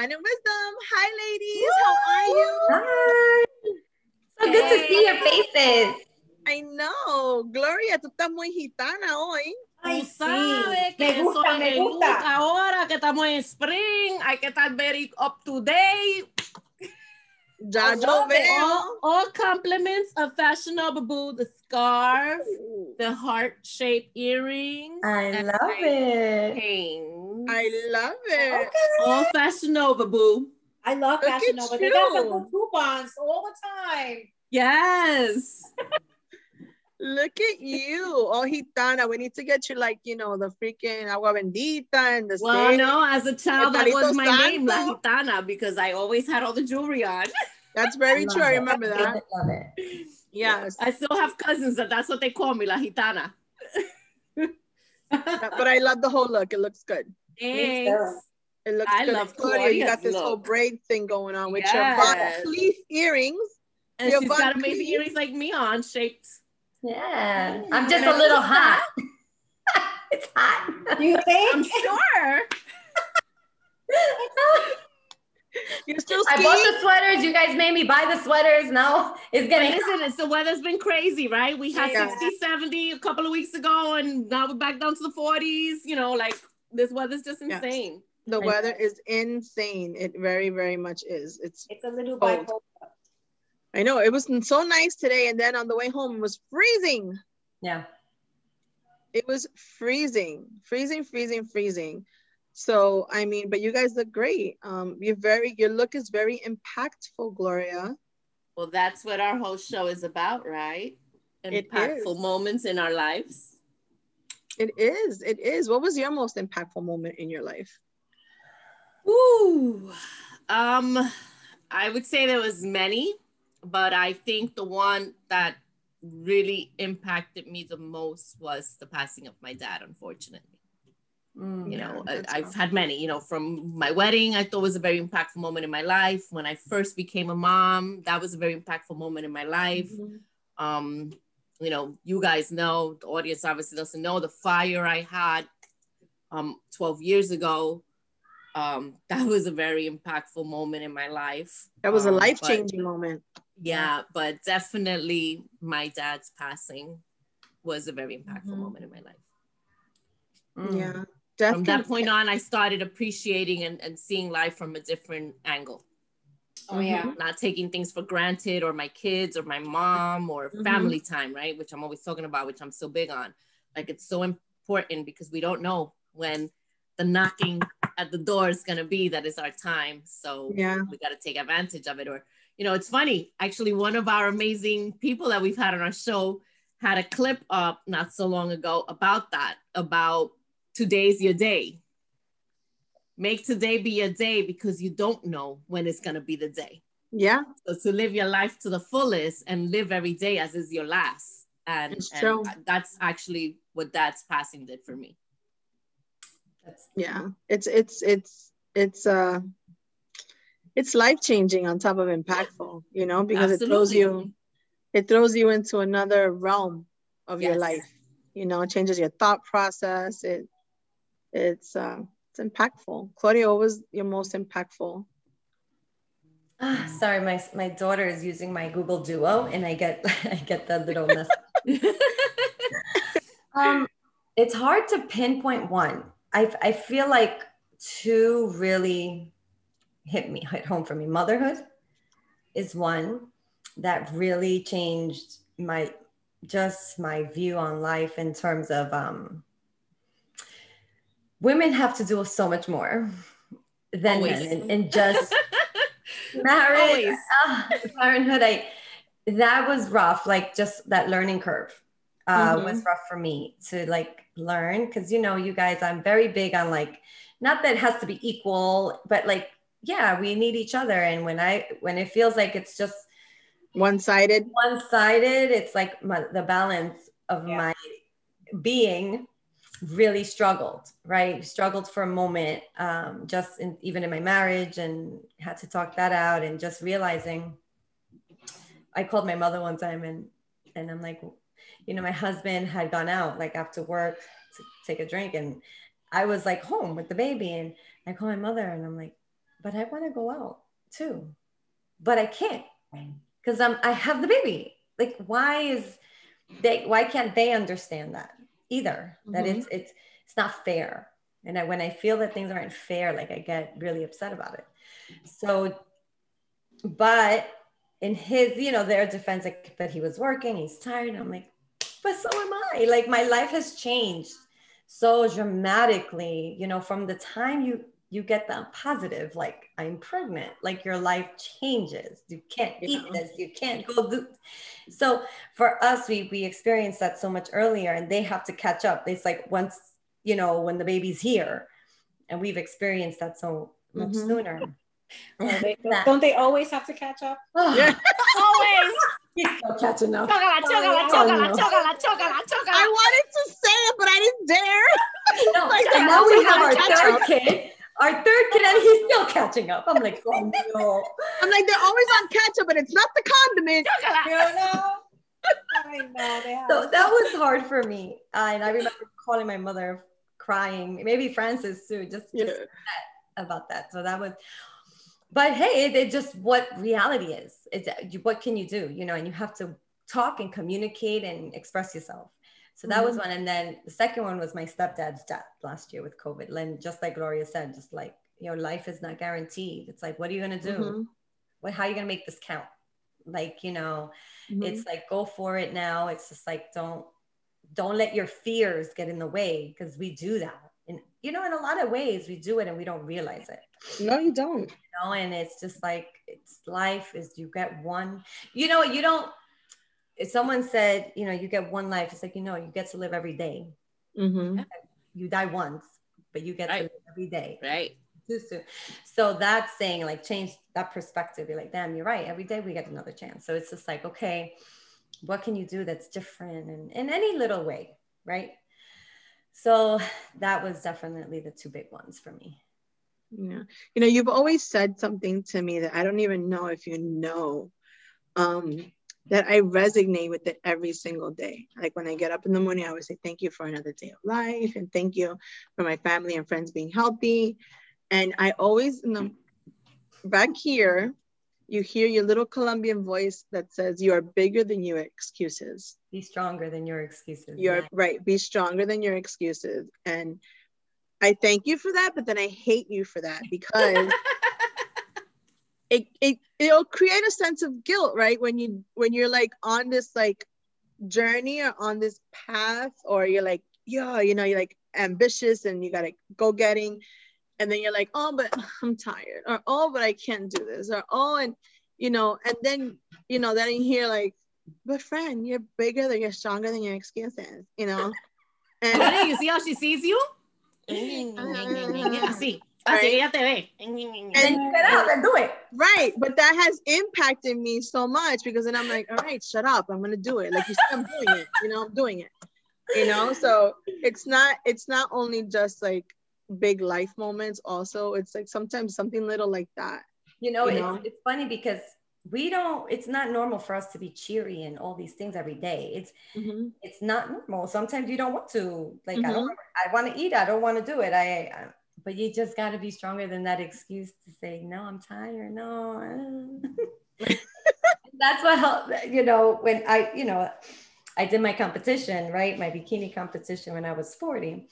Wine and Wisdom. Hi, ladies. How are you? Hi. So good to see your faces. I know. Gloria, tú estás muy gitana hoy. Ay, Tú sí. sabes que Me gusta, soy me el look gusta. ahora que estamos en spring, hay que estar very up to date. Ya yo veo. All, all compliments of fashionable boo, the scarf, the heart-shaped earrings, I love it. chains. I love it. all fashion Nova, boo. I love Look Fashion at Nova. They got some coupons all the time. Yes. Look at you. Oh, gitana. We need to get you like, you know, the freaking agua bendita and the Well, stick. no, as a child, that was my name, La Santo. Gitana, because I always had all the jewelry on. That's very Love true. I remember that. I Love it. Yes. I still have cousins that that's what they call me, La Gitana. But I love the whole look. It looks good. Me Thanks. It looks I good. love Claudia, you got Claudia's this whole braid thing going on with Yes. your Van earrings. And Your she's Van got amazing Cleef. earrings like me on, shaped. Yeah. I'm just And a I little hot. it's hot. You think? I'm sure. You're still I bought the sweaters. You guys made me buy the sweaters. Now it's But getting listen, it's the weather's been crazy, right? We had Yeah. 60, 70 a couple of weeks ago, and now we're back down to the 40s. You know, like this weather's just Yes. insane. The I weather is insane. It very, very much is. It's It's a little Cold. bipolar. I know it was so nice today, and then on the way home it was freezing. yeah. It was freezing, freezing, freezing, freezing. So I mean, but you guys look great. Um, you're very your look is very impactful, Gloria. Well, that's what our whole show is about, right? Impactful moments in our lives. It is, it is. What was your most impactful moment in your life? Ooh, um, I would say there was many, but I think the one that really impacted me the most was the passing of my dad, unfortunately. Mm. you know I, that's i've rough. had many you know from my wedding i thought was a very impactful moment in my life when i first became a mom that was a very impactful moment in my life um you know you guys know the audience obviously doesn't know the fire i had um 12 years ago um that was a very impactful moment in my life That was a Um, life changing moment. yeah but definitely my dad's passing was a very impactful Mhm. moment in my life Mm. Yeah, from that point on i started appreciating and, and seeing life from a different angle Oh yeah. not taking things for granted or my kids or my mom or Mhm. family time right which i'm always talking about which i'm so big on like it's so important because we don't know when the knocking at the door is going to be that is our time so Yeah. we got to take advantage of it or you know it's funny actually one of our amazing people that we've had on our show had a clip up not so long ago about that about today's your day make today be your day because you don't know when it's going to be the day Yeah, so to live your life to the fullest and live every day as is your last and, It's and true. that's actually what dad's passing did for me That's, yeah. It's it's it's it's uh it's life changing on top of impactful, you know, because it throws you it throws you into another realm of your life. You know, it changes your thought process. It it's uh it's impactful. Claudia, what was your most impactful? Ah, sorry, my my daughter is using my Google Duo, and I get I get the little message. um, it's hard to pinpoint one. I I feel like two really hit me hit home for me. Motherhood is one that really changed my just my view on life in terms of um women have to do so much more than Always. men and, and just marriage Always. parenthood i that was rough like just that learning curve uh, Mhm. was rough for me to like learn because you know you guys i'm very big on like not that it has to be equal but like yeah we need each other and when i when it feels like it's just One-sided. one-sided it's like my, the balance of Yeah. my being really struggled right? Struggled for a moment um, just in, even in my marriage and had to talk that out and just realizing i called my mother one time and and i'm like you know my husband had gone out like after work to take a drink and I was like home with the baby and I call my mother and I'm like, but I want to go out too, but I can't because I'm I have the baby. Like, why is they why can't they understand that either? That Mhm. it's it's it's not fair. And I, when I feel that things aren't fair, like I get really upset about it. So, but in his, you know, their defense, like, but he was working, he's tired. I'm like, but so am I. Like my life has changed so dramatically, you know, from the time you you get the positive, like I'm pregnant, like your life changes. You can't eat this, you can't go do. So for us, we we experienced that so much earlier, and they have to catch up. It's like once, you know, when the baby's here, and we've experienced that so much Mhm. sooner. They- don't they always have to catch up? Yeah. Always. Still catching up. Chócala, chócala, Oh. I wanted to say it, but I didn't dare. No, Like, and now we have our third kid, our third kid, and he's still catching up. I'm like, oh no. I'm like, they're always on catch up, but it's not the condiment. You know? I know they have. So that was hard for me. Uh, and I remember calling my mother crying, maybe Francis too, just, Yeah. just about that. So that was, but hey, it, it just what reality is. It's what can you do? You know, and you have to talk and communicate and express yourself. So that was one. And then the second one was my stepdad's death last year with COVID. And just like Gloria said, just like you know, life is not guaranteed. It's like, what are you gonna do? Mhm. What, how are you gonna make this count? Like, you know, Mhm. it's like go for it now it's just like don't don't let your fears get in the way because we do that and you know in a lot of ways we do it and we don't realize it no, you don't. you know and it's just like it's life is you get one you know you don't if someone said you know you get one life it's like you know you get to live every day Mm-hmm. you die once but you get to live every day Right. too soon. So that's saying like change that perspective. Be like, damn, you're right. Every day we get another chance. So it's just like, okay, what can you do that's different and in any little way, right? So that was definitely the two big ones for me. Yeah. You know, you've always said something to me that I don't even know if you know. Um, that I resonate with it every single day. Like when I get up in the morning, I always say thank you for another day of life and thank you for my family and friends being healthy. And I always in the back here, you hear your little Colombian voice that says you are bigger than your excuses. Be stronger than your excuses. You're right. Be stronger than your excuses. And I thank you for that, but then I hate you for that because it, it it'll create a sense of guilt, right? When you when you're like on this like journey or on this path, or you're like, yeah, you know, you're like ambitious and you gotta go getting, and then you're like, oh, but I'm tired, or oh, but I can't do this, or oh, and you know, and then you know, then you hear like, but friend, you're bigger than you're stronger than your excuses, you know. And you see how she sees you? Así. Así Right. ella te ve. Then get out and do it. right, but that has impacted me so much because then I'm like, all right, shut up, I'm gonna do it. Like you said, I'm doing it, you know, I'm doing it. You know, so it's not it's not only just like big life moments, also it's like sometimes something little like that. You know, You it's, know? it's funny because we don't, it's not normal for us to be cheery and all these things every day. It's mm-hmm. it's not normal. Sometimes you don't want to. Like I don't. Mm-hmm. I want to eat. I don't want to do it. I, I. But you just got to be stronger than that excuse to say no. I'm tired. No. That's what helped. You know, when I, you know, I did my competition, right? My bikini competition when I was 40.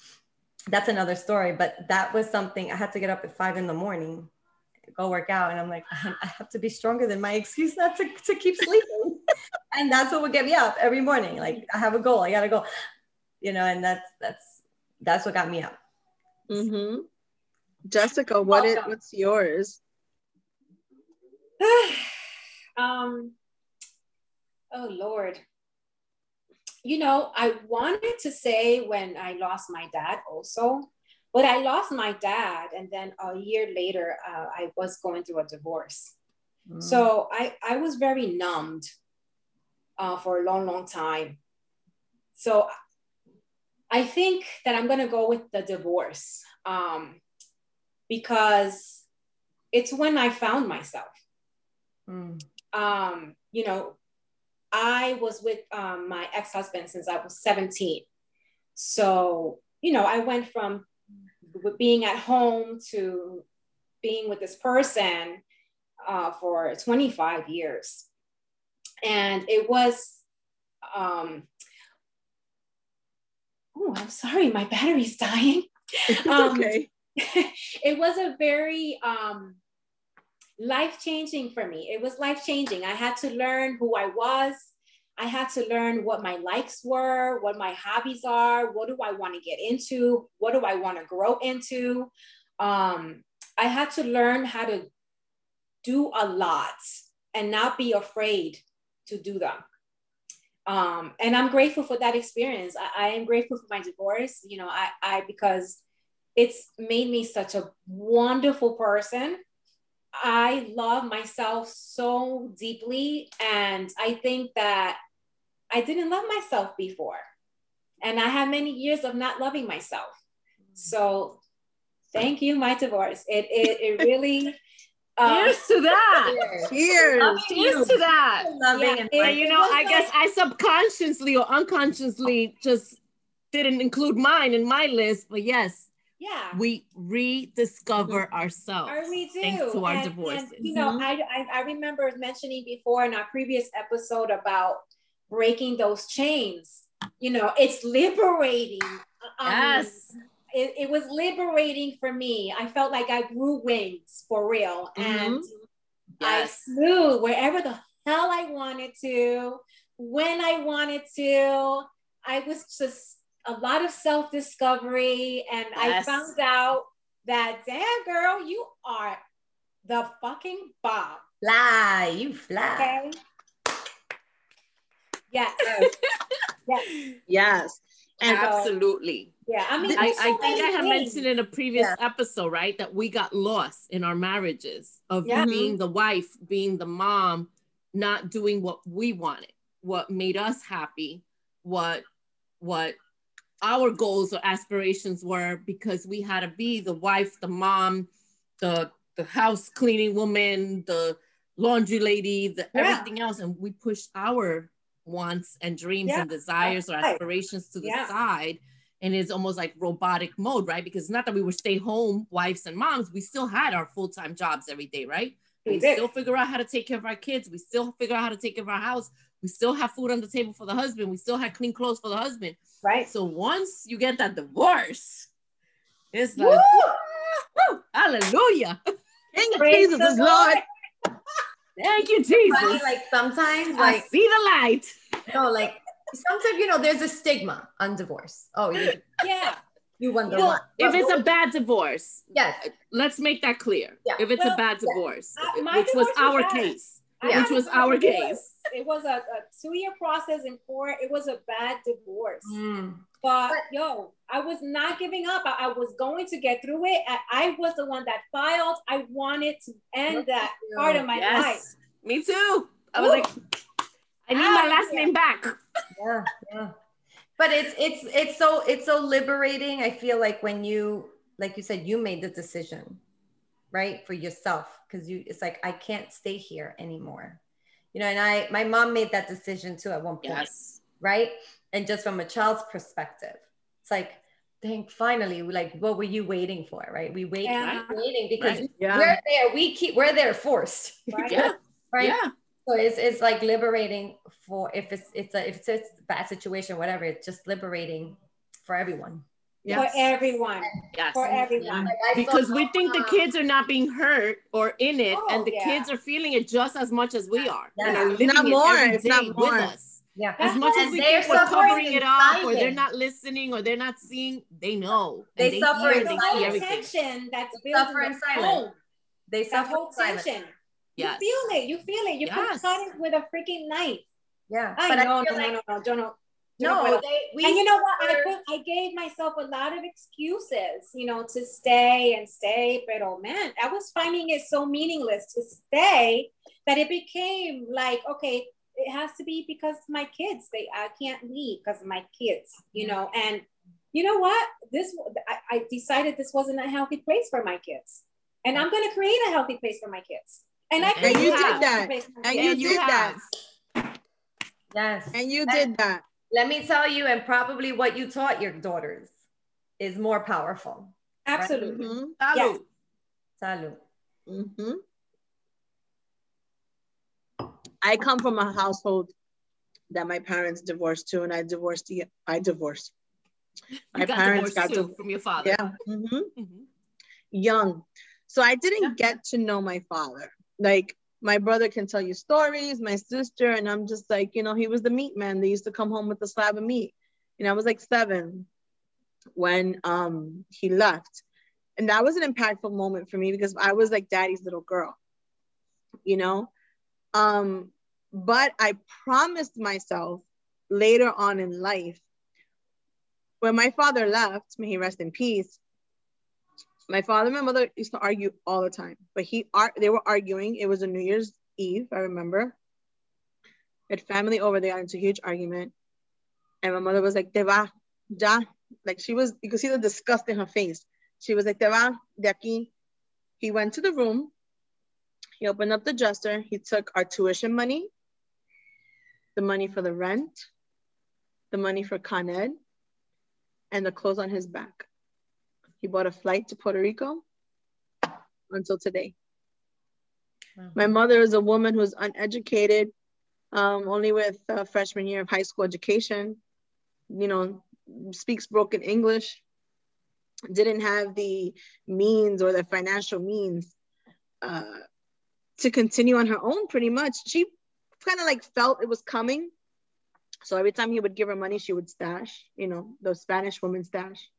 That's another story. But that was something I had to get up at five in the morning, go work out, and I'm like, I have to be stronger than my excuse not to, to keep sleeping. and that's what would get me up every morning. Like I have a goal. I gotta go. You know, and that's that's that's what got me up. Mm-hmm. Jessica, what is Welcome. what's yours? um, oh Lord. You know, I wanted to say when I lost my dad also, but I lost my dad, and then a year later, uh, I was going through a divorce. Mm. So I, I was very numbed uh, for a long, long time. So I think that I'm going to go with the divorce um, because it's when I found myself. Mm. Um, you know, I was with um, my ex husband since I was 17. So, you know, I went from being at home to being with this person uh, for 25 years. And it was, um, oh, I'm sorry, my battery's dying. Um, okay. it was a very um, life changing for me. It was life changing. I had to learn who I was. I had to learn what my likes were, what my hobbies are, what do I want to get into, what do I want to grow into. Um, I had to learn how to do a lot and not be afraid to do them. Um, and I'm grateful for that experience. I, I am grateful for my divorce, you know, I, I because it's made me such a wonderful person. I love myself so deeply. And I think that I didn't love myself before. And I had many years of not loving myself. So thank you, my divorce. It, it, it really. Uh, Cheers to that. Cheers. Cheers to that. Loving Yeah, and it- you know, was I guess I subconsciously or unconsciously just didn't include mine in my list. But yes, yeah. we rediscover ourselves. I we do. Thanks to our And- divorces. and, you know, Mhm. I, I I remember mentioning before in our previous episode about breaking those chains. You know, it's liberating. Um, yes. it, it was liberating for me. I felt like I grew wings for real. And I Yes. flew wherever the hell I wanted to, when I wanted to. I was just a lot of self discovery. And I found out that, damn girl, you are the fucking bomb. fly, you fly. Okay. Yes. yes. Yes. And Absolutely. Yeah. I mean, I, so I think I have mentioned in a previous Yeah. episode, right, that we got lost in our marriages of Yeah. being mm-hmm. the wife, being the mom, not doing what we wanted, what made us happy, what what our goals or aspirations were, because we had to be the wife, the mom, the the house cleaning woman, the laundry lady, the Yeah. everything else, and we pushed our wants and dreams Yeah, and desires or aspirations to the Yeah. side and it's almost like robotic mode, right? Because not that we were stay home wives and moms, we still had our full time jobs every day, right? We We still figure out how to take care of our kids. We still figure out how to take care of our house. We still have food on the table for the husband. We still have clean clothes for the husband. Right. So once you get that divorce, it's like, woo, hallelujah. King of Praise Jesus is Lord. Thank you, Jesus. like sometimes, I like see the light. no, like sometimes you know, there's a stigma on divorce. Oh, you Yeah. you wonder Well, if it's a bad divorce, yes, let's make that clear. Yeah. If it's a bad divorce, Uh, my which was was our bad. case, I Yeah. had which was our case. It was a, a two-year process in court. It was a bad divorce. Mm. But But- yo, I was not giving up. I, I was going to get through it. I, I was the one that filed. I wanted to end that part of my life. Me too. I was Woo. like, I need my last name back. yeah, yeah. But it's it's it's so it's so liberating. I feel like when you like you said, you made the decision, right, for yourself, because you it's like I can't stay here anymore. You know, and I my mom made that decision too at one point. Yes. right? And just from a child's perspective, it's like, thank finally, like, what were you waiting for, right? We wait, Yeah. waiting because Right. Yeah. we're there. We keep, we're there forced, Right? Yeah. right? Yeah. So it's, it's like liberating for if it's it's a if it's a bad situation, whatever. It's just liberating for everyone. Yes. For everyone. Yes. For everyone. Like, Because we think the kids are not being hurt or in it, Oh, and the yeah. kids are feeling it just as much as we are. Yeah. And are living not it more, every if not day with more. us. yeah, As much as we they're think we're covering it up or they're not listening or they're not seeing, they know. They And suffer hear, in they the see whole everything. tension that's They built suffer in in silence. home. they suffer whole tension. Yes. You feel it. You feel it. You Yes. can cut it with a freaking knife. Yeah, I but know, I no, feel no, like no, no, no, no. No, they we and you know what? I put, I gave myself a lot of excuses, you know, to stay and stay. But oh man, I was finding it so meaningless to stay that it became like, okay, it has to be because my kids. They I can't leave because of my kids, you know. And you know what? This I, I decided this wasn't a healthy place for my kids, and I'm going to create a healthy place for my kids. And I And created you did that. place for my And you did that. yes, And you did that. Let me tell you, and probably what you taught your daughters is more powerful. Absolutely. Mhm. Salud. Yes. Salud. Mhm. I come from a household that my parents divorced too, and I divorced. the- I divorced. My You got parents divorced got too divorced. from your father. Yeah. mhm. Mhm. young. So I didn't Yeah. get to know my father. Like my brother can tell you stories, my sister, and I'm just like, you know, he was the meat man. They used to come home with a slab of meat. And I was like seven when um he left. And that was an impactful moment for me because I was like daddy's little girl, you know. Um, but I promised myself later on in life, when my father left, may he rest in peace, my father and my mother used to argue all the time but he ar- they were arguing. It was a new year's eve i remember. Had family over they got into a huge argument. And my mother was like te ya. Like she was you could see the disgust in her face. She was like te va de aquí. He went to the room. He opened up the dresser. He took our tuition money the money for the rent the money for con and the clothes on his back he bought a flight to Puerto Rico until today. Wow. My mother is a woman who's uneducated, um, only with a freshman year of high school education, you know, speaks broken English, didn't have the means or the financial means uh, to continue on her own pretty much. She kind of like felt it was coming. So every time he would give her money, she would stash, you know, the Spanish woman stash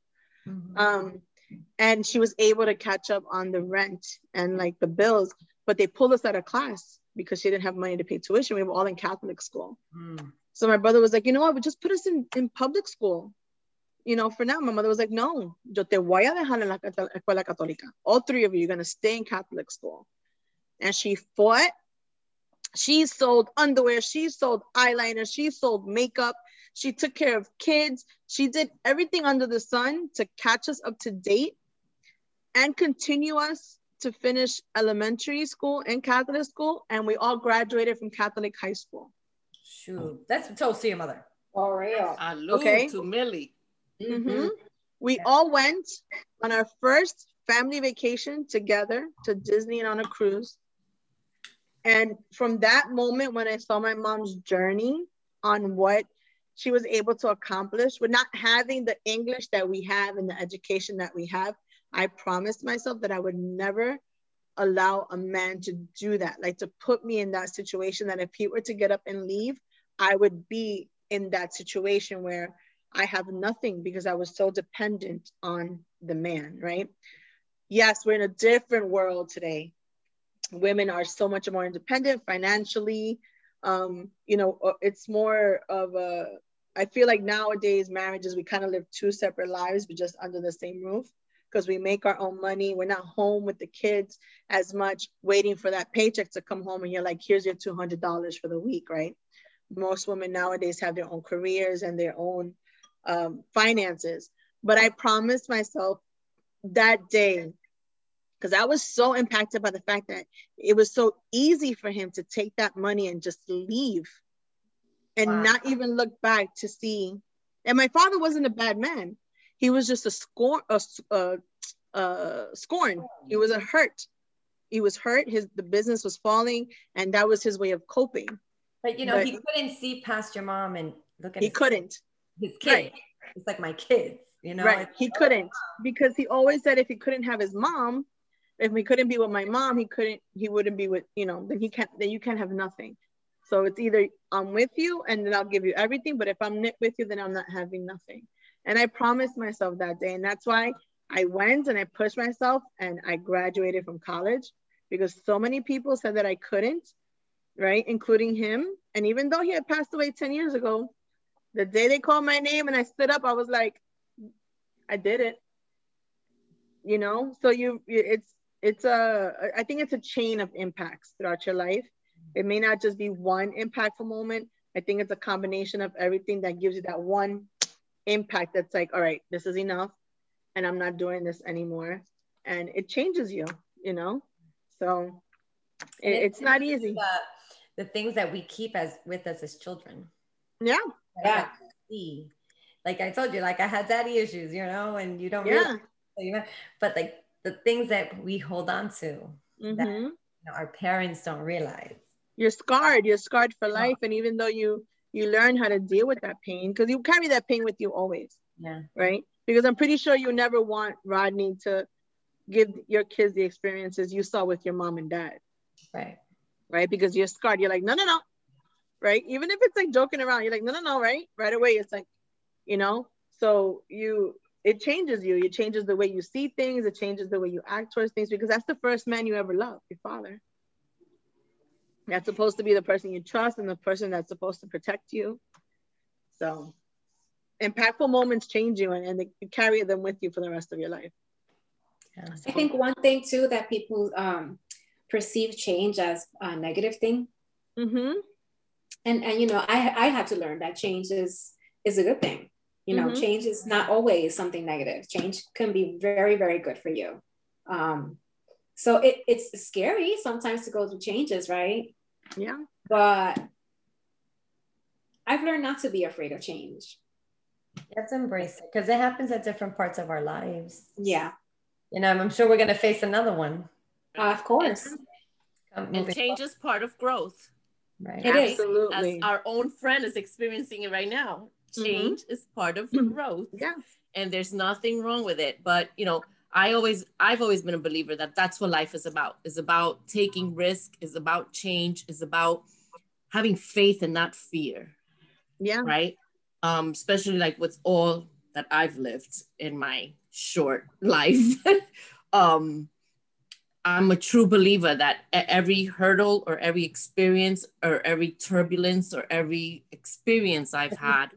Mhm. um and she was able to catch up on the rent and like the bills but they pulled us out of class because she didn't have money to pay tuition. We were all in catholic school. Mm. so my brother was like you know what? We just put us in in public school you know for now. My mother was like no yo te voy a dejar en la escuela católica. All three of you you're going to stay in catholic school. And she fought. She sold underwear. She sold eyeliner. She sold makeup she took care of kids. She did everything under the sun to catch us up to date and continue us to finish elementary school and Catholic school. And we all graduated from Catholic high school. Shoot, that's toast to your mother. For real. Salud Okay. to Millie. Mm-hmm. We all went on our first family vacation together to Disney and on a cruise. And from that moment, when I saw my mom's journey on what she was able to accomplish with not having the English that we have and the education that we have, I promised myself that I would never allow a man to do that, like to put me in that situation that if he were to get up and leave, I would be in that situation where I have nothing because I was so dependent on the man, right? Yes, we're in a different world today. Women are so much more independent financially. Um, you know, uh, it's more of a, I feel like nowadays marriages, we kind of live two separate lives, but just under the same roof because we make our own money. We're not home with the kids as much, waiting for that paycheck to come home and you're like, here's your $200 for the week, right? Most women nowadays have their own careers and their own um, finances. But I promised myself that day, because I was so impacted by the fact that it was so easy for him to take that money and just leave and Wow. not even look back to see. And my father wasn't a bad man. He was just a scorn, a, a, a scorn. He was a hurt. He was hurt. His the business was falling, and that was his way of coping. But you know, But- he couldn't see past your mom and look at He his, couldn't. his kids. Right. It's like my kids, you know. right. He couldn't because he always said if he couldn't have his mom, if he couldn't be with my mom, he couldn't. He wouldn't be with you know. Then he can't. Then you can't have nothing. So it's either I'm with you and then I'll give you everything. But if I'm not with you, then I'm not having nothing. And I promised myself that day, and that's why I went and I pushed myself and I graduated from college because so many people said that I couldn't, right? Including him. And even though he had passed away 10 years ago, the day they called my name and I stood up, I was like, I did it. You know, so you it's it's a I think it's a chain of impacts throughout your life. It may not just be one impactful moment. I think it's a combination of everything that gives you that one impact that's like, all right, this is enough and I'm not doing this anymore. And it changes you, you know? So it, And it's not easy. The, the things that we keep as with us as children. Yeah. Like, Yeah. I see. Like I told you, like I had daddy issues, you know, and you don't Yeah. realize but like the things that we hold on to Mhm. that you know, our parents don't realize. You're scarred. You're scarred for life. And even though you you learn how to deal with that pain, because you carry that pain with you always, Yeah. right? Because I'm pretty sure you never want Rodney to give your kids the experiences you saw with your mom and dad, Right. right? Because you're scarred. You're like, no, no, no, right? Even if it's like joking around, you're like, no, no, no, right? Right away, it's like, you know. So you, it changes you. It changes the way you see things. It changes the way you act towards things because that's the first man you ever loved, your father. That's supposed to be the person you trust and the person that's supposed to protect you. So, impactful moments change you and, and they, you carry them with you for the rest of your life. Yeah. I think one thing too that people um, perceive change as a negative thing, Mm-hmm. and and you know, I I had to learn that change is is a good thing. You know, Mhm. change is not always something negative. Change can be very very good for you. Um, so it, it's scary sometimes to go through changes, right? Yeah. But I've learned not to be afraid of change. You have to embrace it because it happens at different parts of our lives. Yeah, You know, I'm sure we're gonna face another one. uh, of course. um, And change is part of growth. forward, It right? is. As our own friend is experiencing it right now. Mhm. Change is part of Mhm. growth. Yeah. and there's nothing wrong with it but you know i always i've always been a believer that that's what life is about. Is about taking risk is about change is about having faith and not fear Yeah. right? Um especially like with all that i've lived in my short life. Um i'm a true believer that every hurdle or every experience or every turbulence or every experience i've had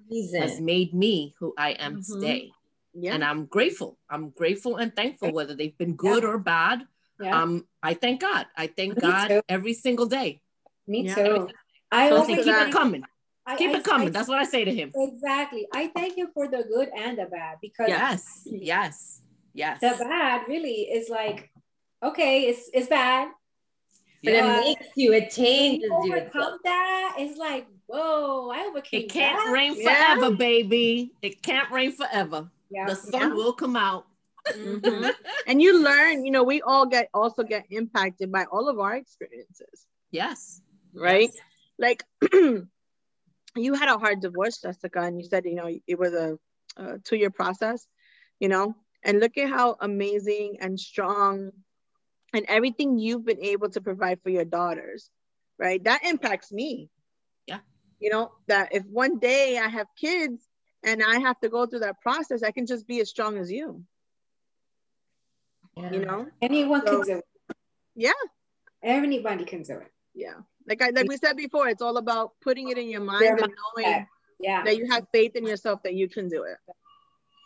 has made me who i am Mhm. today Yeah. and I'm grateful. I'm grateful and thankful, whether they've been good or bad. Yeah, Um, I thank God. I thank Me God too. every single day. me yeah. too. I So say, to keep that- it coming. I- Keep I- it coming. I- That's what I say to him. Exactly. I thank you for the good and the bad because Yes, yes, yes. the bad really is like, okay, it's it's bad. But Yeah. it makes you, it changes you you. overcome that, it's like, whoa, I overcame It can't that. rain Yeah. forever, baby. It can't rain forever. Yeah. The sun Yeah. will come out. Mhm. and you learn, you know, we all get also get impacted by all of our experiences, yes. right? Yes. Like you had a hard divorce, Jessica, and you said, you know, it was a, a two year process, you know, and look at how amazing and strong and everything you've been able to provide for your daughters, right? That impacts me. Yeah. You know, that if one day I have kids and I have to go through that process, I can just be as strong as you, Yeah. you know? Anyone So- can do it. Yeah. Anybody can do it. Yeah. Like I like we said before, it's all about putting it in your mind Your and knowing mindset. Yeah. that you have faith in yourself that you can do it.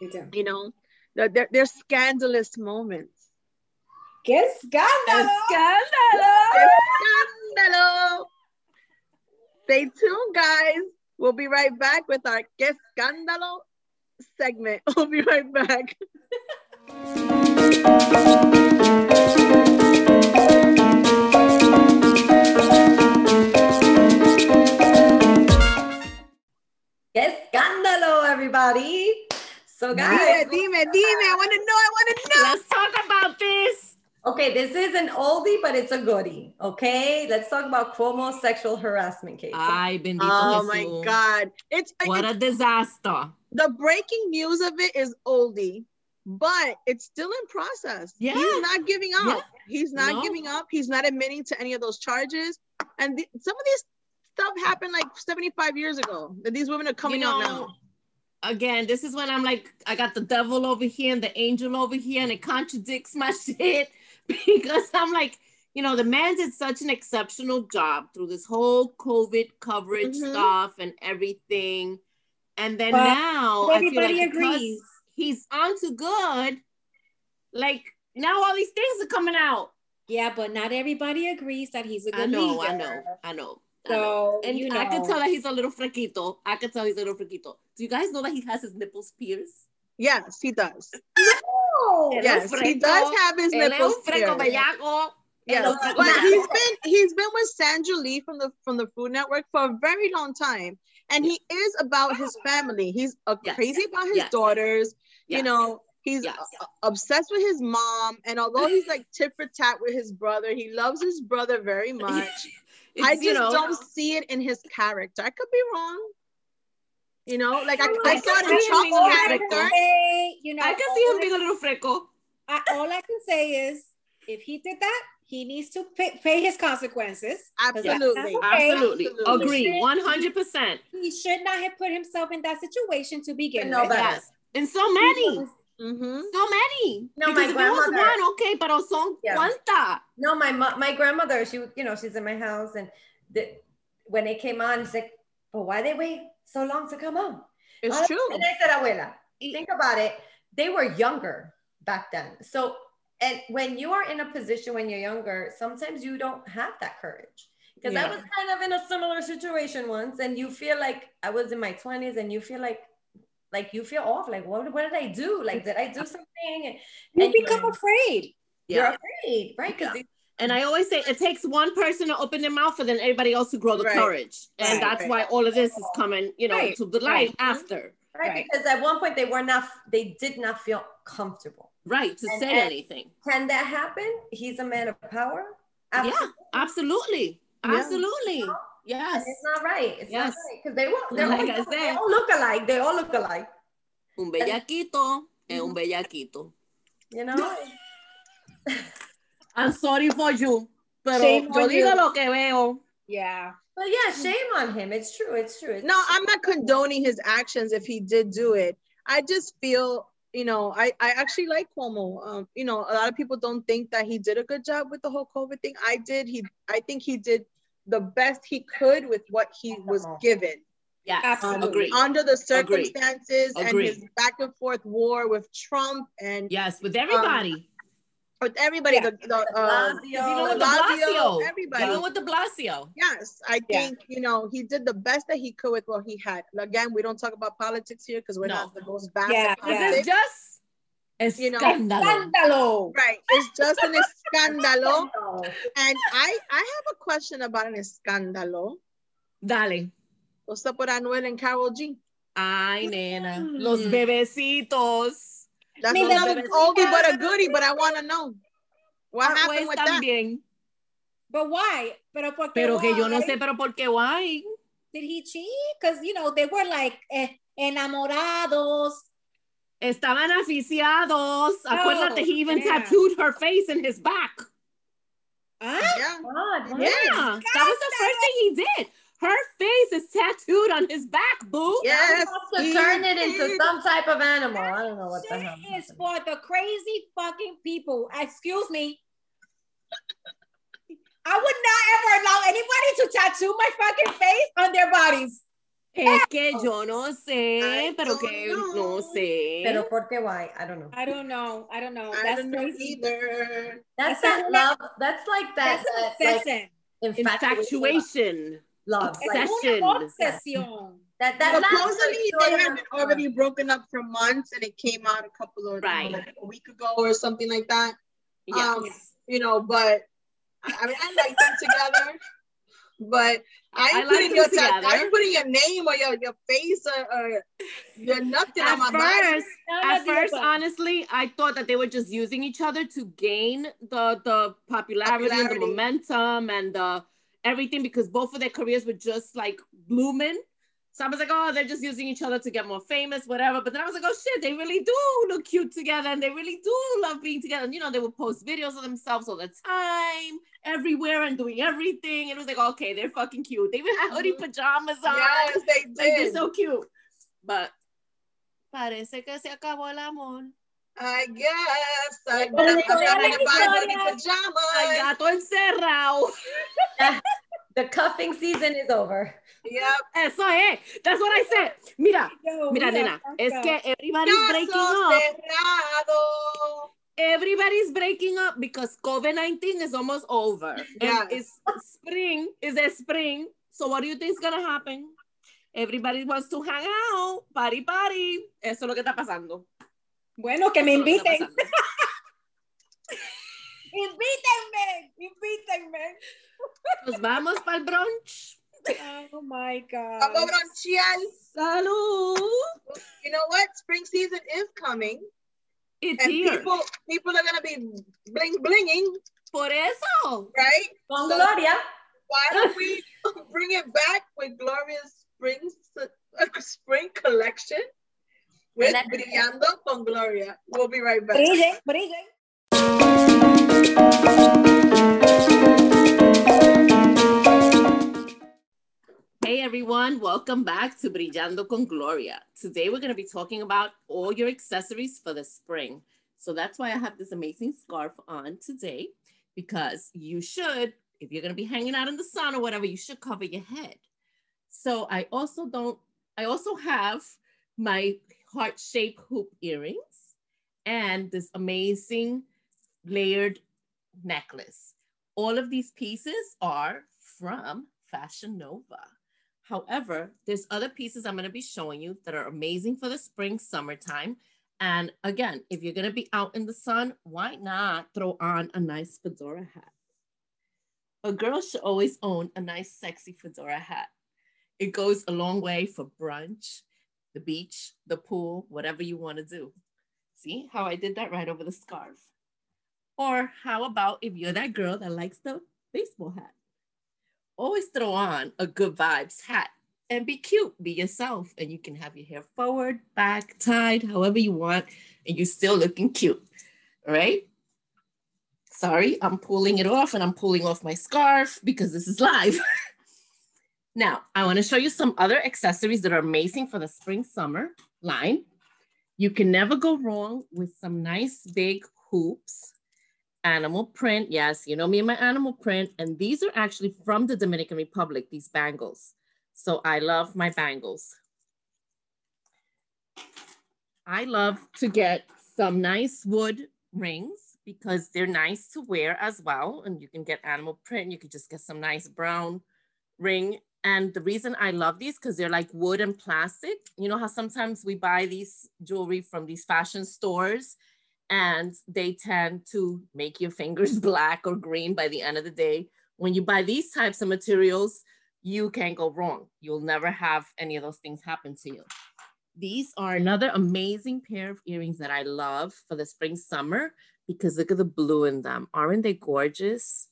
You do. You know, There- there, there's scandalous moments. Que escándalo. Escándalo. Stay tuned, guys. We'll be right back with our Que Scandalo segment. We'll be right back. ¡Qué escándalo, everybody! So, guys, Dime, dime, dime. I want to know. I want to know. Let's talk about this. Okay, this is an oldie, but it's a goodie. Okay, let's talk about Cuomo sexual harassment case. Ay, bendito Oh Jesús. my God. It's, What it's a disaster. the breaking news of it is oldie, but it's still in process. Yeah. He's not giving up. Yeah. He's not No. giving up. He's not admitting to any of those charges. And the, some of these stuff happened like 75 years ago. That these women are coming you out now. Again, this is when I'm like, I got the devil over here and the angel over here, and it contradicts my shit because I'm like, you know, the man did such an exceptional job through this whole COVID coverage Mhm. stuff and everything. And then But now I feel Everybody like agrees. he's onto good, like now all these things are coming out. Yeah, but not everybody agrees that he's a good I know, leader. I know, I know. Know. So And you I can tell that he's a little frequito. I can tell he's a little frequito. Do you guys know that he has his nipples pierced? Yes, he does. Es Yes, he does have his nipples pierced. bellaco. Yes, Él es un freco but he's been he's been with Sandra Lee from the from the Food Network for a very long time, and he is about his family. He's uh, Yes. crazy about his Yes. daughters. You know, He's Yes. uh, obsessed with his mom, and although he's like tit for tat with his brother, he loves his brother very much. I just you know, don't see it in his character. I could be wrong. You know, like I, I I saw can it in see him Chuck's being a little can character. say, you know, I can see all him being a little freco. I, all I can say is if he did that, he needs to pay, pay his consequences. Absolutely. okay. Absolutely. Absolutely. Agree. 100%. He should not have put himself in that situation to begin No, with. but- Yes. And so many. Mm-hmm. So many. No, because my if was grandmother- one, okay, but son Yeah. cuánta. No, my my grandmother, she you know she's in my house, and the, when it came on, she's like, "But why they wait so long to come on?" It's Uh, true. And I said, "Abuela, think about it. They were younger back then, so and when you are in a position when you're younger, sometimes you don't have that courage." Because I was kind of in a similar situation once, and you feel like I was in my 20s, and you feel like like you feel off, like what, what did I do? Like did I do something? And, You and become you're, afraid. you're afraid, right? Because And I always say it takes one person to open their mouth for then everybody else to grow the Right. courage. And Right, that's right. why all of this is coming, you know, to the light after. Right, because at one point they were not, they did not feel comfortable. Right. To And- say and- anything. Can that happen? He's a man of power. Yeah. Absolutely. Yeah. Absolutely. And Yes. it's not right. It's Yes. not right because they will. They're Like all, I they all look alike. They all look alike. Un bellaquito es un bellaquito. You know. I'm sorry for you. Pero Shame yo digo you. lo que veo. Yeah. but yeah, shame on him. It's true. It's true. It's No, I'm not condoning his actions if he did do it. I just feel, you know, I, I actually like Cuomo. Um, you know, a lot of people don't think that he did a good job with the whole COVID thing. I did. He I think he did the best he could with what he was given Yes. Absolutely. Agree. under the Agree. circumstances and Agree. his back and forth war with Trump and Yes. With everybody. with everybody. Yeah. The, the, uh, Blasio. Even with de de Blasio. Blasio, everybody. Even with de Blasio. Yes, I Yeah. think you know he did the best that he could with what he had. Again, we don't talk about politics here because we're No. not the most vast Yeah, at This is just You know, escándalo. Scandalo. Right, it's just an escándalo, and I I have a question about an escándalo. Dale. What's up with Anuel and Carol G? Ay, nena. Los Mm. bebecitos. That's Mira, another bebecita. oldie but a goodie, but I want to know what Pues happened with that. también. But why? Pero porque Pero que yo no why? sé, pero por qué why. Did he cheat? Because you know they were like eh, enamorados. Estaban aficiados. Acuérdate, he even yeah. tattooed her face in his back. Ah, huh? Yeah, God, Yeah. Yeah, that was the first thing he did. Her face is tattooed on his back, boo. yes. to he turn it into some type of animal. I don't know what the Shit hell. is for the crazy fucking people. Excuse me. I would not ever allow anybody to tattoo my fucking face on their bodies. Es que yo no sé, I pero don't que know. no sé. Pero por qué why? I don't know. I don't know. I don't know. I That's don't know either. That's That's that love. That's like that. That's an that, like. Infatuation. Love. Es Like, Obsession. that that lasts Supposedly for they had enough been time. already broken up for months, and it came out a couple of Right. like a week ago or something like that. Yes. Um, you know, but I I mean, I like them together, but I I ain't like putting them your tat- I together. ain't putting your name or your, your face or, or your nothing At on my body. first, None at first, honestly, I thought that they were just using each other to gain the the popularity, and the momentum and the everything because both of their careers were just like blooming. So I was like, oh, they're just using each other to get more famous, whatever. But then I was like, oh shit, they really do look cute together and they really do love being together. And you know, they would post videos of themselves all the time, everywhere and doing everything. And it was like, okay, they're fucking cute. They even had hoodie mm-hmm. pajamas on. Yes, they Like they're so cute. But parece que se acabó el amor. I guess. I guess I'm historia, gonna buy hoodie pajamas. Ay, gato encerrado. The cuffing season is over. Yep. Eso es. That's what I said. Mira, Yo, mira, nena. Es que everybody's breaking Caso up. cerrado. Everybody's breaking up because COVID-19 is almost over. Yeah. And it's spring. Is a spring. So what do you think is gonna happen? Everybody wants to hang out, party, party. Eso es lo que está pasando. Bueno, que me Eso es lo que está inviten. Invítenme, invítenme. Pues vamos para el brunch. Oh my God. Vamos a bronchear. Salud. You know what? Spring season is coming. It's and here. people people are gonna be bling blinging, Por eso. right? Con So- Gloria. Why don't we bring it back with Gloria's spring spring collection with And that- Brillando con Gloria? We'll be right back. Brille, brille. Hey everyone, welcome back to Brillando con Gloria. Today we're going to be talking about all your accessories for the spring. So that's why I have this amazing scarf on today because you should, if you're going to be hanging out in the sun or whatever, you should cover your head. So I also don't, I also have my heart-shaped hoop earrings and this amazing layered necklace. All of these pieces are from Fashion Nova. However, there's other pieces I'm going to be showing you that are amazing for the spring, summertime. And again, if you're going to be out in the sun, why not throw on a nice fedora hat? A girl should always own a nice, sexy fedora hat. It goes a long way for brunch, the beach, the pool, whatever you want to do. See how I did that right over the scarf? Or how about if you're that girl that likes the baseball hat? Always throw on a good vibes hat and be cute, be yourself, and you can have your hair forward, back, tied, however you want, and you're still looking cute. Right. Sorry, I'm pulling it off and I'm pulling off my scarf because this is live. now, I want to show you some other accessories that are amazing for the spring summer line. You can never go wrong with some nice big hoops animal print. Yes, you know me and my animal print. And these are actually from the Dominican Republic, these bangles. So I love my bangles. I love to get some nice wood rings because they're nice to wear as well. And you can get animal print. You could just get some nice brown ring. And the reason I love these because they're like wood and plastic. You know how sometimes we buy these jewelry from these fashion stores and they tend to make your fingers black or green by the end of the day. When you buy these types of materials, you can't go wrong. You'll never have any of those things happen to you. These are another amazing pair of earrings that I love for the spring summer because look at the blue in them. Aren't they gorgeous?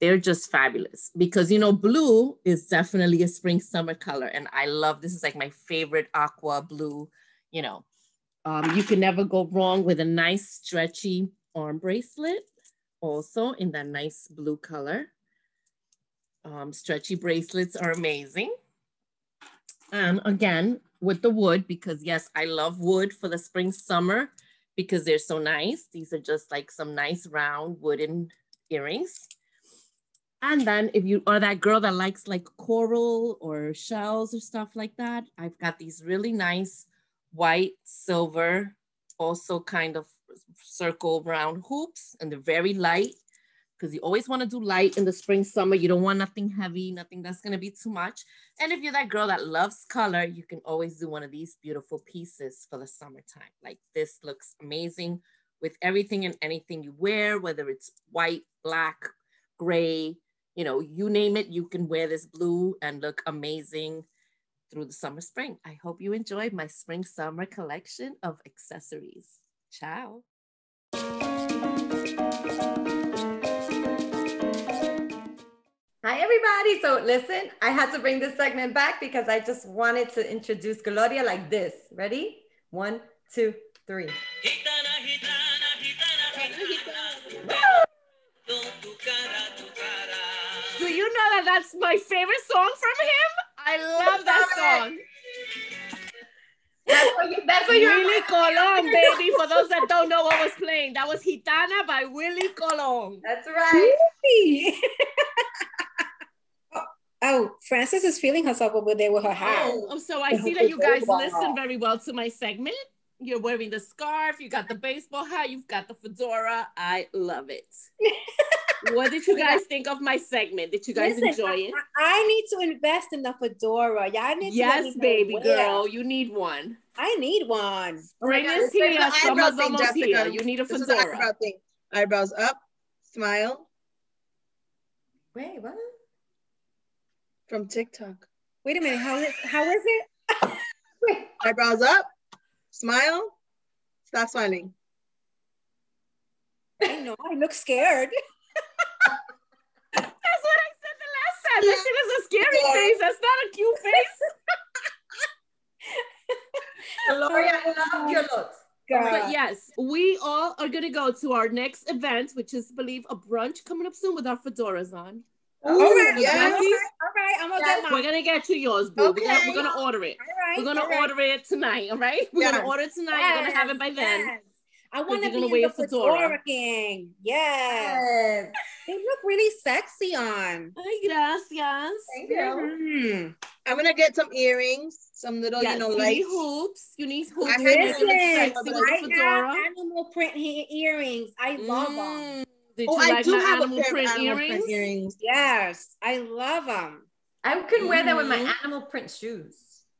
They're just fabulous because you know blue is definitely a spring summer color and I love this is like my favorite aqua blue, you know. Um, you can never go wrong with a nice stretchy arm bracelet, also in that nice blue color. Um, stretchy bracelets are amazing. And again, with the wood, because yes, I love wood for the spring, summer, because they're so nice. These are just like some nice round wooden earrings. And then if you are that girl that likes like coral or shells or stuff like that, I've got these really nice white, silver, also kind of circle round hoops, and they're very light because you always want to do light in the spring, summer. You don't want nothing heavy, nothing that's going to be too much. And if you're that girl that loves color, you can always do one of these beautiful pieces for the summertime. Like this looks amazing with everything and anything you wear, whether it's white, black, gray, you know, you name it, you can wear this blue and look amazing through the summer spring. I hope you enjoyed my spring summer collection of accessories. Ciao. Hi, everybody. So, listen, I had to bring this segment back because I just wanted to introduce Gloria like this. Ready? One, two, three. Do you know that that's my favorite song from him? Willie Colon, baby. For those that don't know what was playing, that was Gitana by Willie Colon. That's right. Oh, Frances is feeling herself over there with her hat. Oh, so I see that you guys listen very well to my segment. You're wearing the scarf, you got the baseball hat, you've got the fedora. I love it. what did you guys think of my segment? Did you guys Listen, enjoy it? I, I need to invest in the fedora. Y'all need to let Yes, me know baby girl, you need one. I need one. Spring God, is here, the eyebrow summer's thing, almost Jessica. here. You need a This is fedora. eyebrow thing. Eyebrows up, smile Wait, what? from TikTok. Wait a minute. How is how is it? Eyebrows up, smile, stop smiling. I know. I look scared. That's what I said time. That shit is a scary Yeah. face. That's not a cute face. Gloria, I love oh your looks. God. But yes, we all are gonna go to our next event, which is, I believe, a brunch coming up soon with our fedoras on. all right, yes. all right, all right. I'm gonna Yes. get We're gonna get you yours, boo. We're, gonna, Okay. we're gonna order it. All right. We're gonna right. order it tonight, all right? We're Yeah. gonna order it tonight. You're gonna have it by then. Yes. I want to you're gonna be wear in the a fedora. fedora gang. Yes. Yes. They look really sexy on. Ay, gracias. Thank you. Mhm. I'm gonna get some earrings, some little, Yes, you know, you lights. need hoops. You need hoops. I to make have Listen, sexy with the I have animal print he- earrings. I love them. Mm. Did Oh, you I like do my have a animal pair print of animal earrings? print earrings. Yes, I love them. I could wear that with my Mhm. animal print shoes.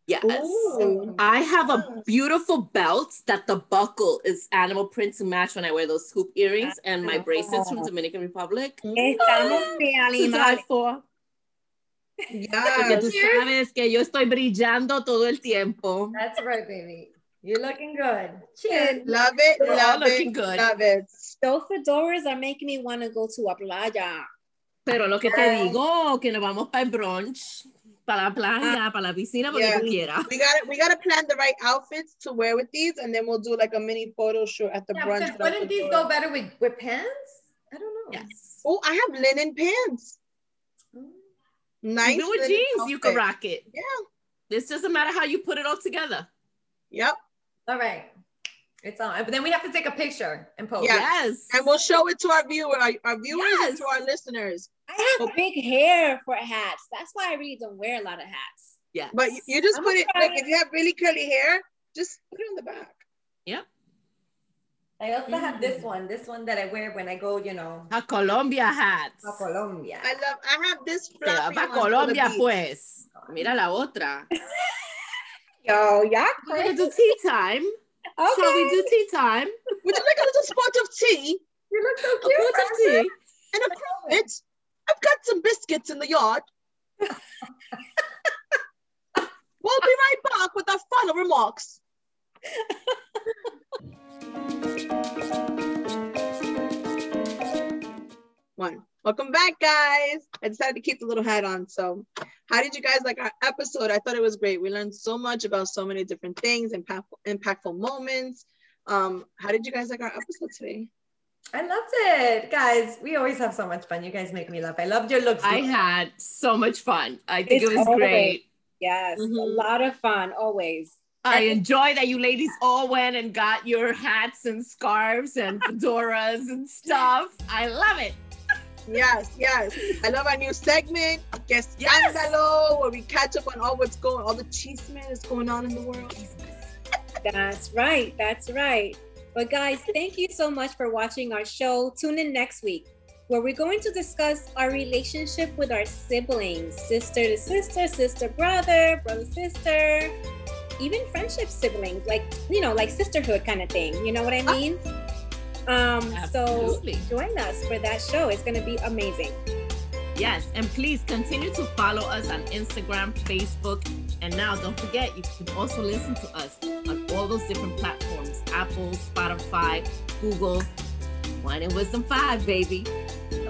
Yes. Ooh. I have a beautiful belt that the buckle is animal print to match when I wear those hoop earrings and my bracelets from Dominican Republic. Estamos de To die animales. for. Porque Yes. tú sabes que yo estoy brillando todo el tiempo. That's right, baby. You're looking good. Cheers. Love it, We're all love looking it, good. love it. Those fedoras are making me want to go to a playa. Pero lo que te digo, que nos vamos para el brunch, para la playa, para la piscina, porque Yeah. tú quieras. We gotta we gotta plan the right outfits to wear with these, and then we'll do like a mini photo shoot at the Yeah, brunch. because with our wouldn't these fedora. go better with, with pants? I don't know. Yes. Oh, I have linen pants. Mm. Nice. Even with linen jeans, you can rock it. Yeah. It's just a matter how you put it all together. Yep. All right. It's on. But then we have to take a picture and post. Yeah. Yes. And we'll show it to our viewer, our, our viewers, and to our listeners. I have big hair for hats. That's why I really don't wear a lot of hats. Yeah. But you, you just I'm put it like try if you have really curly hair, just put it on the back. Yeah. I also have mm. this one, this one that I wear when I go, you know, a Colombia hat. to Colombia. I love. I have this fluffy para one for the Colombia, beach. pues. Mira la otra. Yo, y'all We're gonna do tea time. okay. Shall we do tea time? Would you like a little spot of tea You look so cute. A cute. quart of tea. and a crumpet? I've got some biscuits in the yard. we'll be right back with our final remarks. One. Welcome back, guys. I decided to keep the little hat on. So, how did you guys like our episode? I thought it was great. We learned so much about so many different things, impactful, impactful moments. Um, how did you guys like our episode today? I loved it. Guys, we always have so much fun. You guys make me laugh. I loved your looks. I had so much fun. I think It's it was always- great. Yes, a Mhm. lot of fun always. I enjoy that you ladies all went and got your hats and scarves and fedoras and stuff. I love it. Yes, yes. I love our new segment, Guest Yes. Scandalo, where we catch up on all what's going, all the chisme that's going on in the world. That's right. That's right. But guys, thank you so much for watching our show. Tune in next week where we're going to discuss our relationship with our siblings, sister to sister, sister brother, brother sister, even friendship siblings, like you know, like sisterhood kind of thing. You know what I mean? Um, so join us for that show. It's gonna be amazing. Yes, and please continue to follow us on Instagram, Facebook, and now don't forget you can also listen to us on all those different platforms: Apple, Spotify, Google. Wine and Wisdom Five, baby.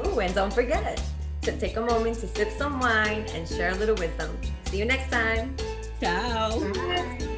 Oh, and don't forget to take a moment to sip some wine and share a little wisdom. See you next time. Ciao. Bye.